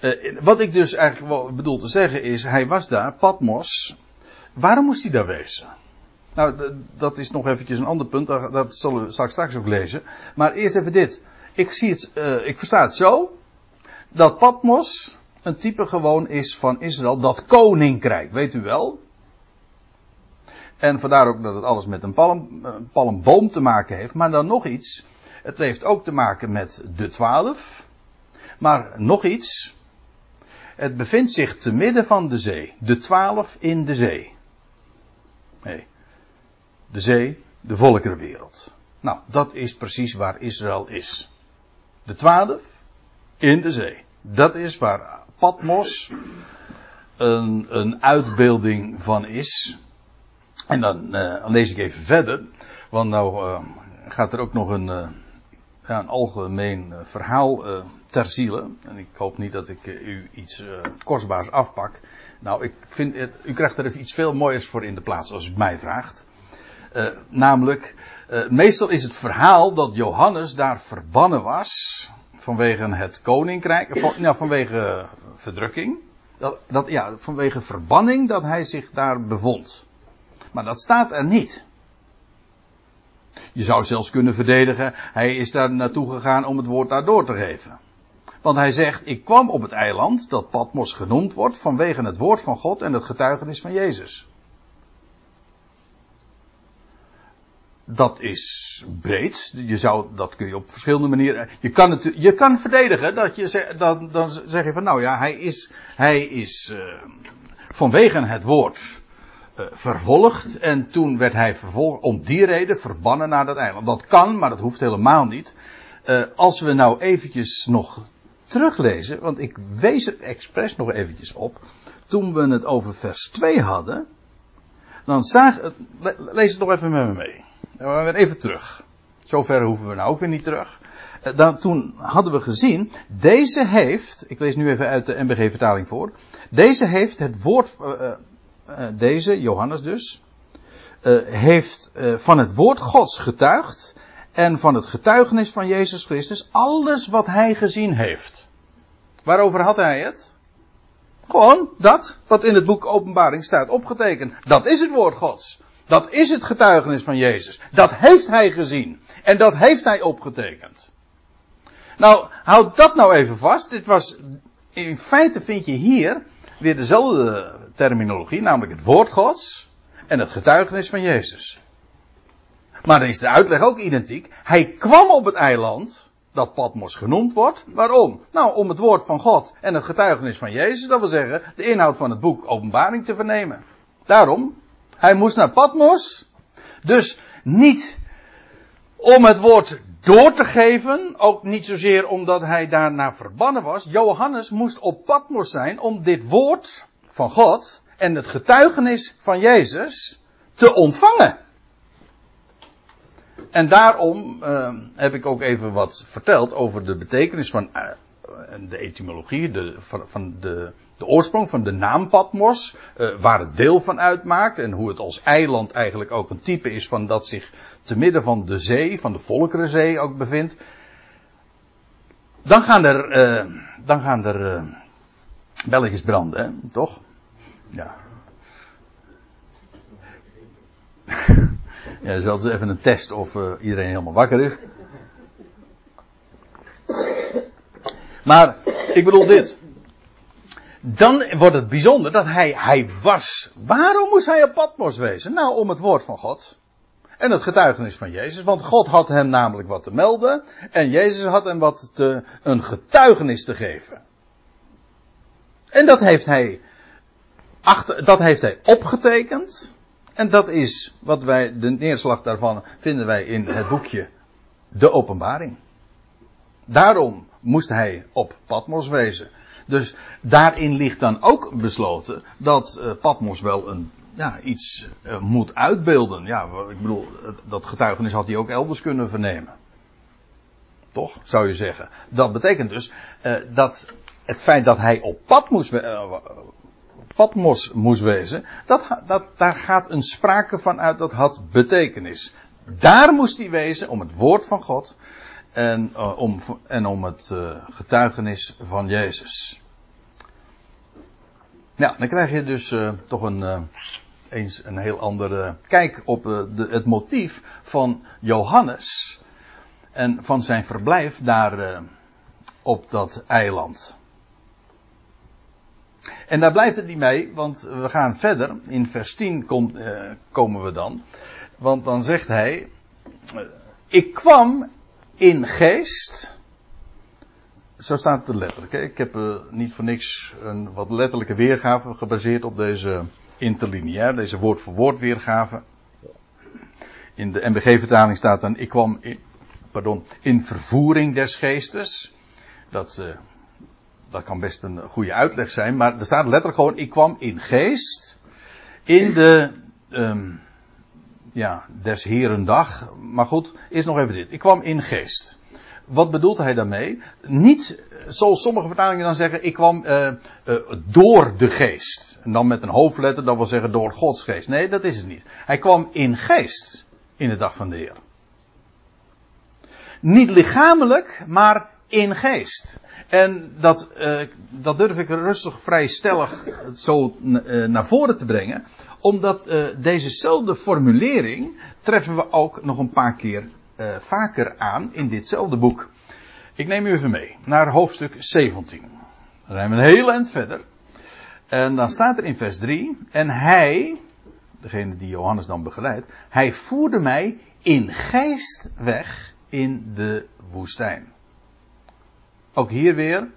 Uh, wat ik dus eigenlijk bedoel te zeggen is, hij was daar, Patmos. Waarom moest hij daar wezen? Nou, dat is nog eventjes een ander punt, dat zullen we, straks ook lezen. Maar eerst even dit. Ik zie het, uh, ik versta het zo, dat Patmos een type gewoon is van Israël, dat koninkrijk, weet u wel. En vandaar ook dat het alles met een, palm, een palmboom te maken heeft. Maar dan nog iets. Het heeft ook te maken met de twaalf. Maar nog iets. Het bevindt zich te midden van de zee. De twaalf in de zee. Nee. De zee, de volkerenwereld. Nou, dat is precies waar Israël is. De twaalf in de zee. Dat is waar Patmos een, een uitbeelding van is. En dan, uh, lees ik even verder. Want nou uh, gaat er ook nog een, uh, ja, een algemeen verhaal ter ziele. En ik hoop niet dat ik u iets kostbaars afpak. Nou, ik vind het, u krijgt er iets veel mooiers voor in de plaats als u mij vraagt. namelijk, meestal is het verhaal dat Johannes daar verbannen was. Vanwege het koninkrijk, nou, vanwege verdrukking. Dat, dat, ja, vanwege verbanning dat hij zich daar bevond. Maar dat staat er niet. Je zou zelfs kunnen verdedigen, hij is daar naartoe gegaan om het woord daar door te geven. Want hij zegt, ik kwam op het eiland dat Patmos genoemd wordt vanwege het woord van God en het getuigenis van Jezus. Dat is breed. Je zou, dat kun je op verschillende manieren. Je kan het, je kan verdedigen dat je dan, dan zeg je van nou ja, hij is, hij is uh, vanwege het woord uh, vervolgd. En toen werd hij vervolgd om die reden verbannen naar dat eiland. Dat kan, maar dat hoeft helemaal niet. Uh, als we nou eventjes nog teruglezen, want ik wees het expres nog eventjes op. toen we het over vers 2 hadden, dan zag, lees het nog even met me mee. Dan weer even terug. Zover hoeven we nou ook weer niet terug. Eh, dan, toen hadden we gezien, deze heeft, ik lees nu even uit de MBG vertaling voor, deze heeft het woord, uh, uh, deze, Johannes dus, heeft van het woord Gods getuigd en van het getuigenis van Jezus Christus alles wat hij gezien heeft. Waarover had hij het? Gewoon dat wat in het boek Openbaring staat opgetekend. Dat is het woord Gods. Dat is het getuigenis van Jezus. Dat heeft hij gezien. En dat heeft hij opgetekend. Nou, houd dat nou even vast. Dit was, in feite vind je hier weer dezelfde terminologie, namelijk het woord Gods en het getuigenis van Jezus. Maar dan is de uitleg ook identiek. Hij kwam op het eiland, dat Patmos genoemd wordt. Waarom? Nou, om het woord van God en het getuigenis van Jezus, dat wil zeggen, de inhoud van het boek Openbaring te vernemen. Daarom, hij moest naar Patmos. Dus niet om het woord door te geven, ook niet zozeer omdat hij daarna verbannen was. Johannes moest op Patmos zijn om dit woord van God en het getuigenis van Jezus te ontvangen. En daarom uh, heb ik ook even wat verteld over de betekenis van uh, de etymologie, de, van, van de, de, oorsprong van de naam Patmos, uh, waar het deel van uitmaakt en hoe het als eiland eigenlijk ook een type is van dat zich te midden van de zee, van de Volkerenzee ook bevindt. Dan gaan er, dan gaan er belletjes branden, hè? toch? Ja. Ja, dat is even een test of uh, iedereen helemaal wakker is. Maar ik bedoel dit. Dan wordt het bijzonder dat hij, hij was. Waarom moest hij op Patmos wezen? Nou, om het woord van God. En het getuigenis van Jezus. Want God had hem namelijk wat te melden. En Jezus had hem wat te, een getuigenis te geven. En dat heeft hij, achter, dat heeft hij opgetekend. En dat is wat wij, de neerslag daarvan vinden wij in het boekje De Openbaring. Daarom moest hij op Patmos wezen. Dus daarin ligt dan ook besloten dat uh, Patmos wel een, ja, iets uh, moet uitbeelden. Ja, ik bedoel, dat getuigenis had hij ook elders kunnen vernemen. Toch, zou je zeggen. Dat betekent dus dat het feit dat hij op Patmos Patmos moest wezen, dat, dat, daar gaat een sprake van uit dat had betekenis. Daar moest hij wezen om het woord van God en, uh, om, en om het uh, getuigenis van Jezus. Ja, dan krijg je dus uh, toch een, eens een heel andere kijk op de, het motief van Johannes en van zijn verblijf daar op dat eiland. En daar blijft het niet mee, want we gaan verder. In vers 10 komt, uh, komen we dan. Want dan zegt hij: Ik kwam in geest. Zo staat het letterlijk. Hè? Ik heb uh, niet voor niks een wat letterlijke weergave gebaseerd op deze interlineair, deze woord voor woord weergave. In de MBG-vertaling staat dan: Ik kwam in, pardon, in vervoering des geestes. Dat dat kan best een goede uitleg zijn, maar er staat letterlijk gewoon: ik kwam in geest in de um, ja, des Heren dag. Maar goed, is nog even dit. Ik kwam in geest. Wat bedoelt hij daarmee? Niet zoals sommige vertalingen dan zeggen: ik kwam uh, door de geest. En dan met een hoofdletter, dat wil zeggen door Gods geest. Nee, dat is het niet. Hij kwam in geest in de dag van de Heer. Niet lichamelijk, maar in geest. En dat, uh, dat durf ik rustig vrij stellig zo uh, naar voren te brengen. Omdat uh, dezezelfde formulering treffen we ook nog een paar keer vaker aan in ditzelfde boek. Ik neem u even mee naar hoofdstuk 17. Dan zijn we een heel eind verder. En dan staat er in vers 3. En hij, degene die Johannes dan begeleidt, hij voerde mij in geest weg in de woestijn. Ook hier weer.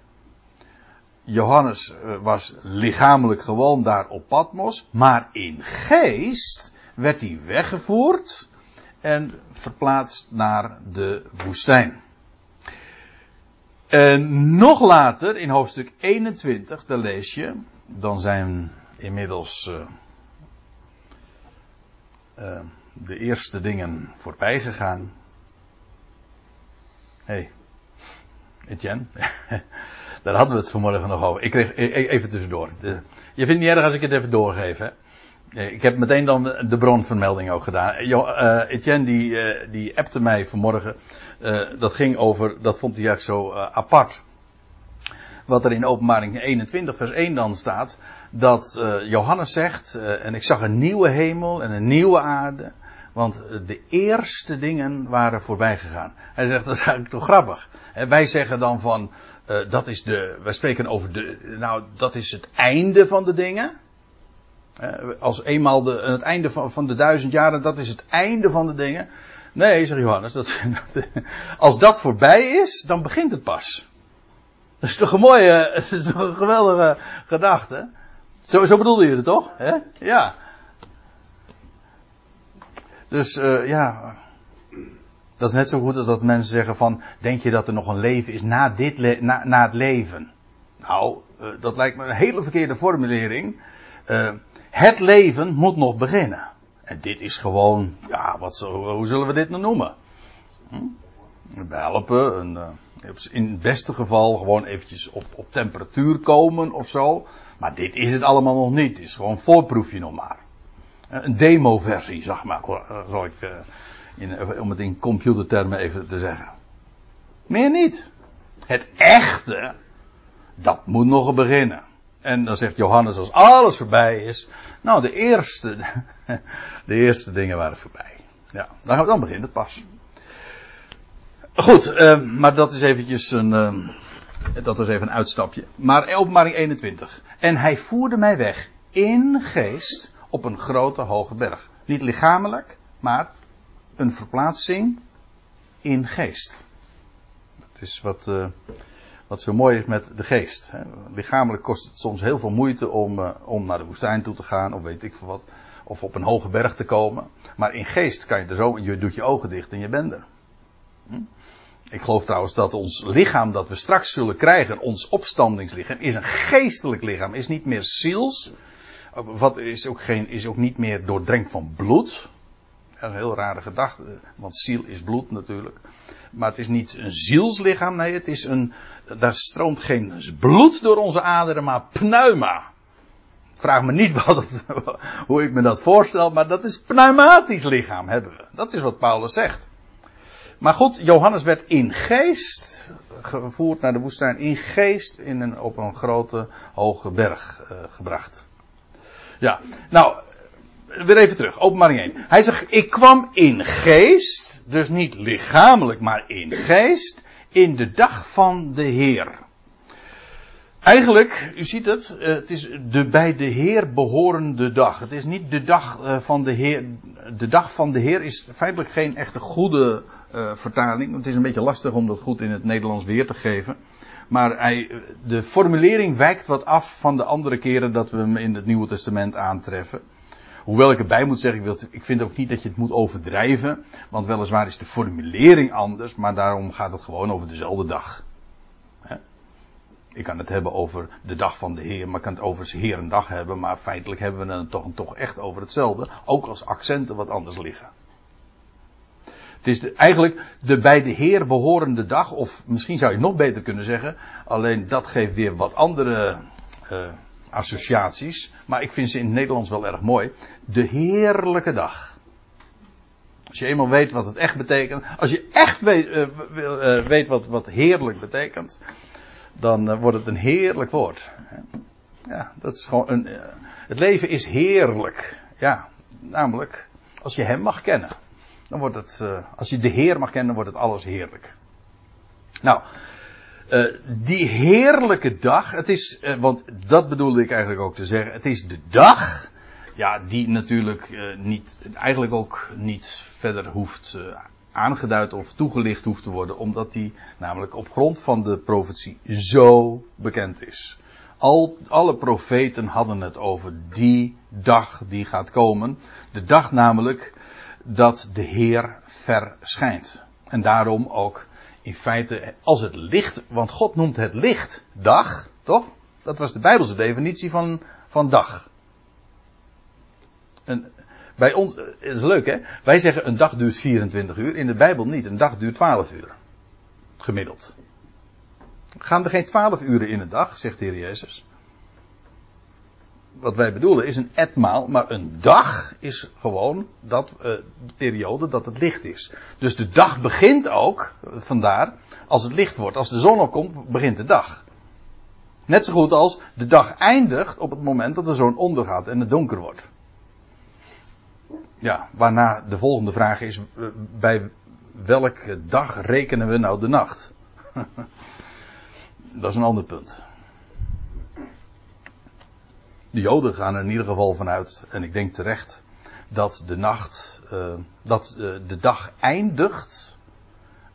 Johannes eh, was lichamelijk gewoon daar op Patmos, maar in geest werd hij weggevoerd en verplaatst naar de woestijn. En nog later, in hoofdstuk 21, daar lees je dan zijn inmiddels uh, uh, de eerste dingen voorbij gegaan. Hey, Etienne, daar hadden we het vanmorgen nog over. Ik kreeg e-, e-, even tussendoor. Je vindt het niet erg als ik het even doorgeef, hè? Ik heb meteen dan de bronvermelding ook gedaan. Jo, uh, Etienne die, uh, die appte mij vanmorgen. Uh, dat ging over, dat vond hij eigenlijk zo apart. Wat er in openbaring 21 vers 1 dan staat. Dat Johannes zegt, en ik zag een nieuwe hemel en een nieuwe aarde. Want de eerste dingen waren voorbij gegaan. Hij zegt, dat is eigenlijk toch grappig. En wij zeggen dan van, dat is de, wij spreken over de, nou dat is het einde van de dingen. Als eenmaal de, het einde van, van de duizend jaren, dat is het einde van de dingen. Nee, zegt Johannes, dat, als dat voorbij is, dan begint het pas. Dat is toch een mooie, dat is toch een geweldige gedachte. Zo, zo bedoelde je het toch? Hè? Ja. Dus uh, ja, dat is net zo goed als dat mensen zeggen van, denk je dat er nog een leven is na, dit na, na het leven? Nou, uh, dat lijkt me een hele verkeerde formulering. Uh, het leven moet nog beginnen. En dit is gewoon, ja, wat, hoe zullen we dit nou noemen? Hm? Uh, in het beste geval gewoon eventjes op, op temperatuur komen of zo. Maar dit is het allemaal nog niet. Het is gewoon een voorproefje nog maar. Eh, een demo-versie, zeg maar, eh, zal ik, uh, in, om het in computertermen even te zeggen. Meer niet. Het echte, dat moet nog beginnen. En dan zegt Johannes, als alles voorbij is. Nou, de eerste, de eerste dingen waren voorbij. Ja, dan, dan begint het pas. Goed, maar dat is eventjes een, dat was even een uitstapje. Maar openbaring 21. En hij voerde mij weg in geest op een grote hoge berg. Niet lichamelijk, maar een verplaatsing in geest. Dat is wat, uh, wat zo mooi is met de geest. Lichamelijk kost het soms heel veel moeite om, uh, om naar de woestijn toe te gaan, of weet ik veel wat. Of op een hoge berg te komen. Maar in geest kan je er zo, je doet je ogen dicht en je bent er. Hm? Ik geloof trouwens dat ons lichaam dat we straks zullen krijgen, ons opstandingslichaam, is een geestelijk lichaam. Is niet meer ziels. Wat is ook, geen, is ook niet meer doordrenkt van bloed. Een heel rare gedachte, want ziel is bloed natuurlijk. Maar het is niet een zielslichaam, nee, het is een, daar stroomt geen bloed door onze aderen, maar pneuma. Vraag me niet wat hoe ik me dat voorstel, maar dat is pneumatisch lichaam hebben we. Dat is wat Paulus zegt. Maar goed, Johannes werd in geest gevoerd naar de woestijn, in geest in een, op een grote hoge berg uh, gebracht. Ja, nou, weer even terug, openbaring 1. Hij zegt, ik kwam in geest, dus niet lichamelijk, maar in geest, in de dag van de Heer. Eigenlijk, u ziet het, eh, het is de bij de Heer behorende dag. Het is niet de dag eh, van de Heer. De dag van de Heer is feitelijk geen echte goede uh, vertaling. Het is een beetje lastig om dat goed in het Nederlands weer te geven. Maar hij, de formulering wijkt wat af van de andere keren dat we hem in het Nieuwe Testament aantreffen. Hoewel ik erbij moet zeggen, ik, vind ook niet dat je het moet overdrijven. Want weliswaar is de formulering anders, maar daarom gaat het gewoon over dezelfde dag. Ik kan het hebben over de dag van de Heer, maar ik kan het over zijn Heer een dag hebben. Maar feitelijk hebben we het toch, toch echt over hetzelfde. Ook als accenten wat anders liggen. Het is eigenlijk de bij de Heer behorende dag, of misschien zou je nog beter kunnen zeggen. Alleen dat geeft weer wat andere uh, associaties. Maar ik vind ze in het Nederlands wel erg mooi. De heerlijke dag. Als je eenmaal weet wat het echt betekent. Als je echt weet, uh, uh, weet wat, wat heerlijk betekent. Dan wordt het een heerlijk woord. Ja, dat is gewoon een. het leven is heerlijk. Ja, namelijk als je hem mag kennen. Dan wordt het. als je de Heer mag kennen, wordt het alles heerlijk. Nou. Uh, die heerlijke dag, het is, uh, want dat bedoelde ik eigenlijk ook te zeggen, het is de dag, ja, die natuurlijk niet, eigenlijk ook niet verder hoeft aangeduid of toegelicht hoeft te worden, omdat die namelijk op grond van de profetie zo bekend is. Al, alle profeten hadden het over die dag die gaat komen. De dag namelijk dat de Heer verschijnt. En daarom ook in feite als het licht, want God noemt het licht dag, toch? Dat was de Bijbelse definitie van, van dag. En bij ons, is leuk hè, wij zeggen een dag duurt 24 uur, in de Bijbel niet. Een dag duurt 12 uur. Gemiddeld. Gaan er geen 12 uren in een dag, zegt de Heer Jezus. Wat wij bedoelen is een etmaal, maar een dag is gewoon dat, uh, de periode dat het licht is. Dus de dag begint ook, vandaar, als het licht wordt. Als de zon opkomt, begint de dag. Net zo goed als de dag eindigt op het moment dat de zon ondergaat en het donker wordt. Ja, waarna de volgende vraag is: bij welke dag rekenen we nou de nacht? dat is een ander punt. De Joden gaan er in ieder geval vanuit, en ik denk terecht, dat de nacht, uh, dat uh, de dag eindigt.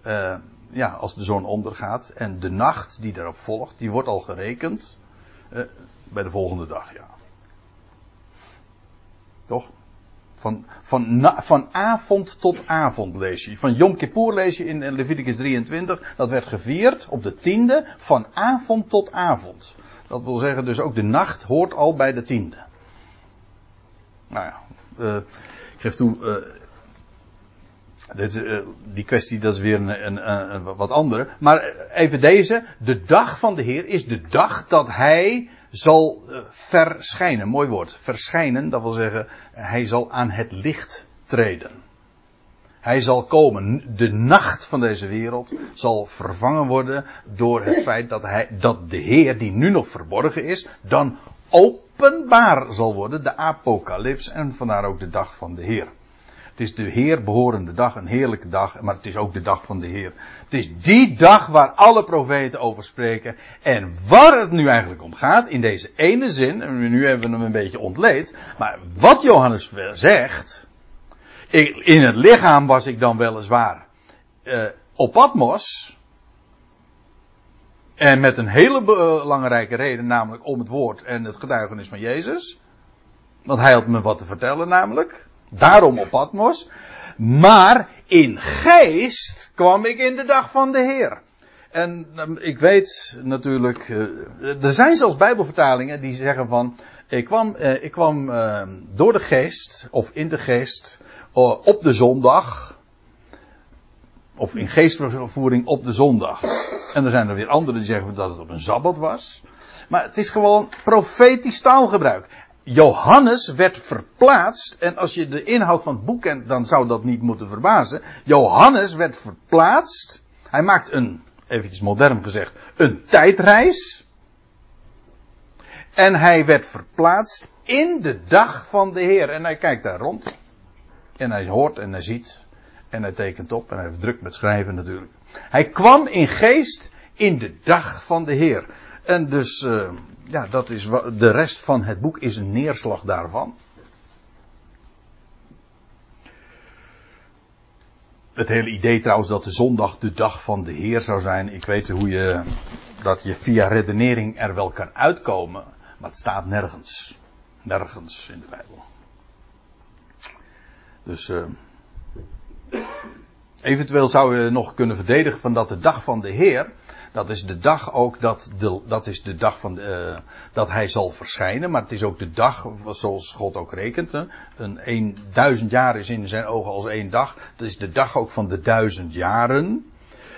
Uh, ja, als de zon ondergaat. En de nacht die daarop volgt, die wordt al gerekend bij de volgende dag, ja. Toch? Van, van, van avond tot avond lees je. Van Yom Kippur lees je in Leviticus 23. Dat werd gevierd op de tiende van avond tot avond. Dat wil zeggen dus ook de nacht hoort al bij de tiende. Nou ja, uh, ik geef toe, uh, dit, uh, die kwestie dat is weer een, een, een, wat andere. Maar even deze, de dag van de Heer is de dag dat Hij zal verschijnen. Mooi woord, verschijnen, dat wil zeggen, Hij zal aan het licht treden. Hij zal komen. De nacht van deze wereld zal vervangen worden door het feit dat, hij, dat de Heer, die nu nog verborgen is, dan openbaar zal worden. De apocalyps en vandaar ook de dag van de Heer. Het is de Heer behorende dag, een heerlijke dag, maar het is ook de dag van de Heer. Het is die dag waar alle profeten over spreken. En waar het nu eigenlijk om gaat, in deze ene zin, en nu hebben we hem een beetje ontleed, maar wat Johannes zegt, in het lichaam was ik dan weliswaar uh, op Patmos. En met een hele belangrijke reden, namelijk om het woord en het getuigenis van Jezus. Want hij had me wat te vertellen, namelijk. Daarom op Patmos. Maar in geest kwam ik in de dag van de Heer. En um, ik weet natuurlijk, uh, er zijn zelfs Bijbelvertalingen die zeggen van, ik kwam, uh, ik kwam uh, door de geest, of in de geest, op de zondag. Of in geestvervoering op de zondag. En er zijn er weer anderen die zeggen dat het op een sabbat was. Maar het is gewoon profetisch taalgebruik. Johannes werd verplaatst, en als je de inhoud van het boek kent, dan zou dat niet moeten verbazen. Johannes werd verplaatst. Hij maakt een, eventjes modern gezegd, een tijdreis. En hij werd verplaatst in de dag van de Heer. En hij kijkt daar rond. En hij hoort en hij ziet. En hij tekent op. En hij heeft druk met schrijven natuurlijk. Hij kwam in geest in de dag van de Heer. En dus, uh, ja, dat is de rest van het boek is een neerslag daarvan. Het hele idee trouwens dat de zondag de dag van de Heer zou zijn. Ik weet hoe je dat je via redenering er wel kan uitkomen. Maar het staat nergens. Nergens in de Bijbel. Dus uh, eventueel zou je nog kunnen verdedigen van dat de dag van de Heer, dat is de dag ook dat, de, dat is de dag van de, uh, dat hij zal verschijnen, maar het is ook de dag zoals God ook rekent. Hè. Een, een duizend jaar is in zijn ogen als één dag. Dat is de dag ook van de duizend jaren.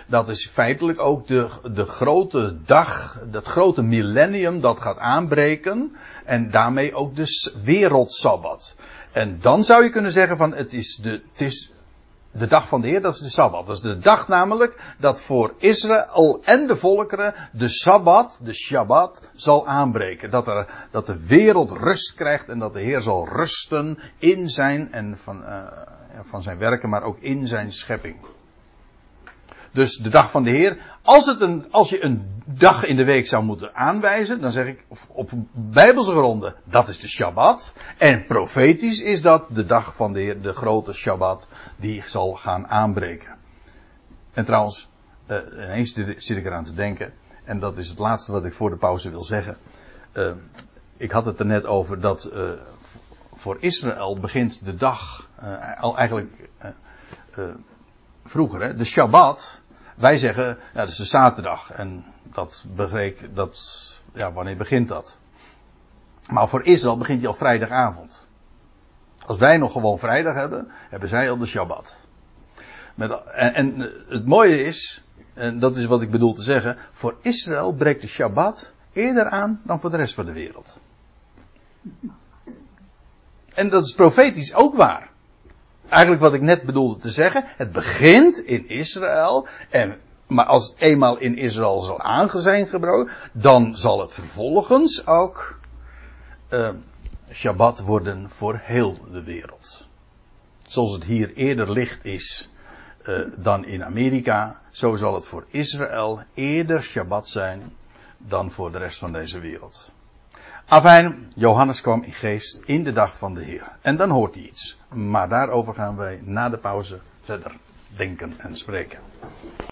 Dat is feitelijk ook de, de grote dag, dat grote millennium dat gaat aanbreken. En daarmee ook de wereldsabbat. En dan zou je kunnen zeggen van het is de, het is de dag van de Heer, dat is de Sabbat. Dat is de dag namelijk dat voor Israël en de volkeren de Sabbat, de Shabbat, zal aanbreken. Dat, er, dat de wereld rust krijgt en dat de Heer zal rusten in zijn en van, uh, van zijn werken, maar ook in zijn schepping. Dus de dag van de Heer. Als, het een, als je een dag in de week zou moeten aanwijzen, dan zeg ik op bijbelse gronden, dat is de Shabbat. En profetisch is dat de dag van de Heer, de grote Shabbat, die zal gaan aanbreken. En trouwens, uh, ineens zit ik eraan te denken, en dat is het laatste wat ik voor de pauze wil zeggen. Uh, ik had het er net over dat uh, voor Israël begint de dag, al eigenlijk vroeger, hè, de Shabbat. Wij zeggen, ja, dat is de zaterdag. En dat begreep, dat ja, wanneer begint dat? Maar voor Israël begint hij al vrijdagavond. Als wij nog gewoon vrijdag hebben, hebben zij al de Shabbat. Met, en, en het mooie is, en dat is wat ik bedoel te zeggen, voor Israël breekt de Shabbat eerder aan dan voor de rest van de wereld. En dat is profetisch ook waar. Eigenlijk wat ik net bedoelde te zeggen, het begint in Israël en maar als het eenmaal in Israël zal aangezijn gebroken, dan zal het vervolgens ook uh, Shabbat worden voor heel de wereld. Zoals het hier eerder licht is uh, dan in Amerika, zo zal het voor Israël eerder Shabbat zijn dan voor de rest van deze wereld. Afijn, Johannes kwam in geest in de dag van de Heer. En dan hoort hij iets. Maar daarover gaan wij na de pauze verder denken en spreken.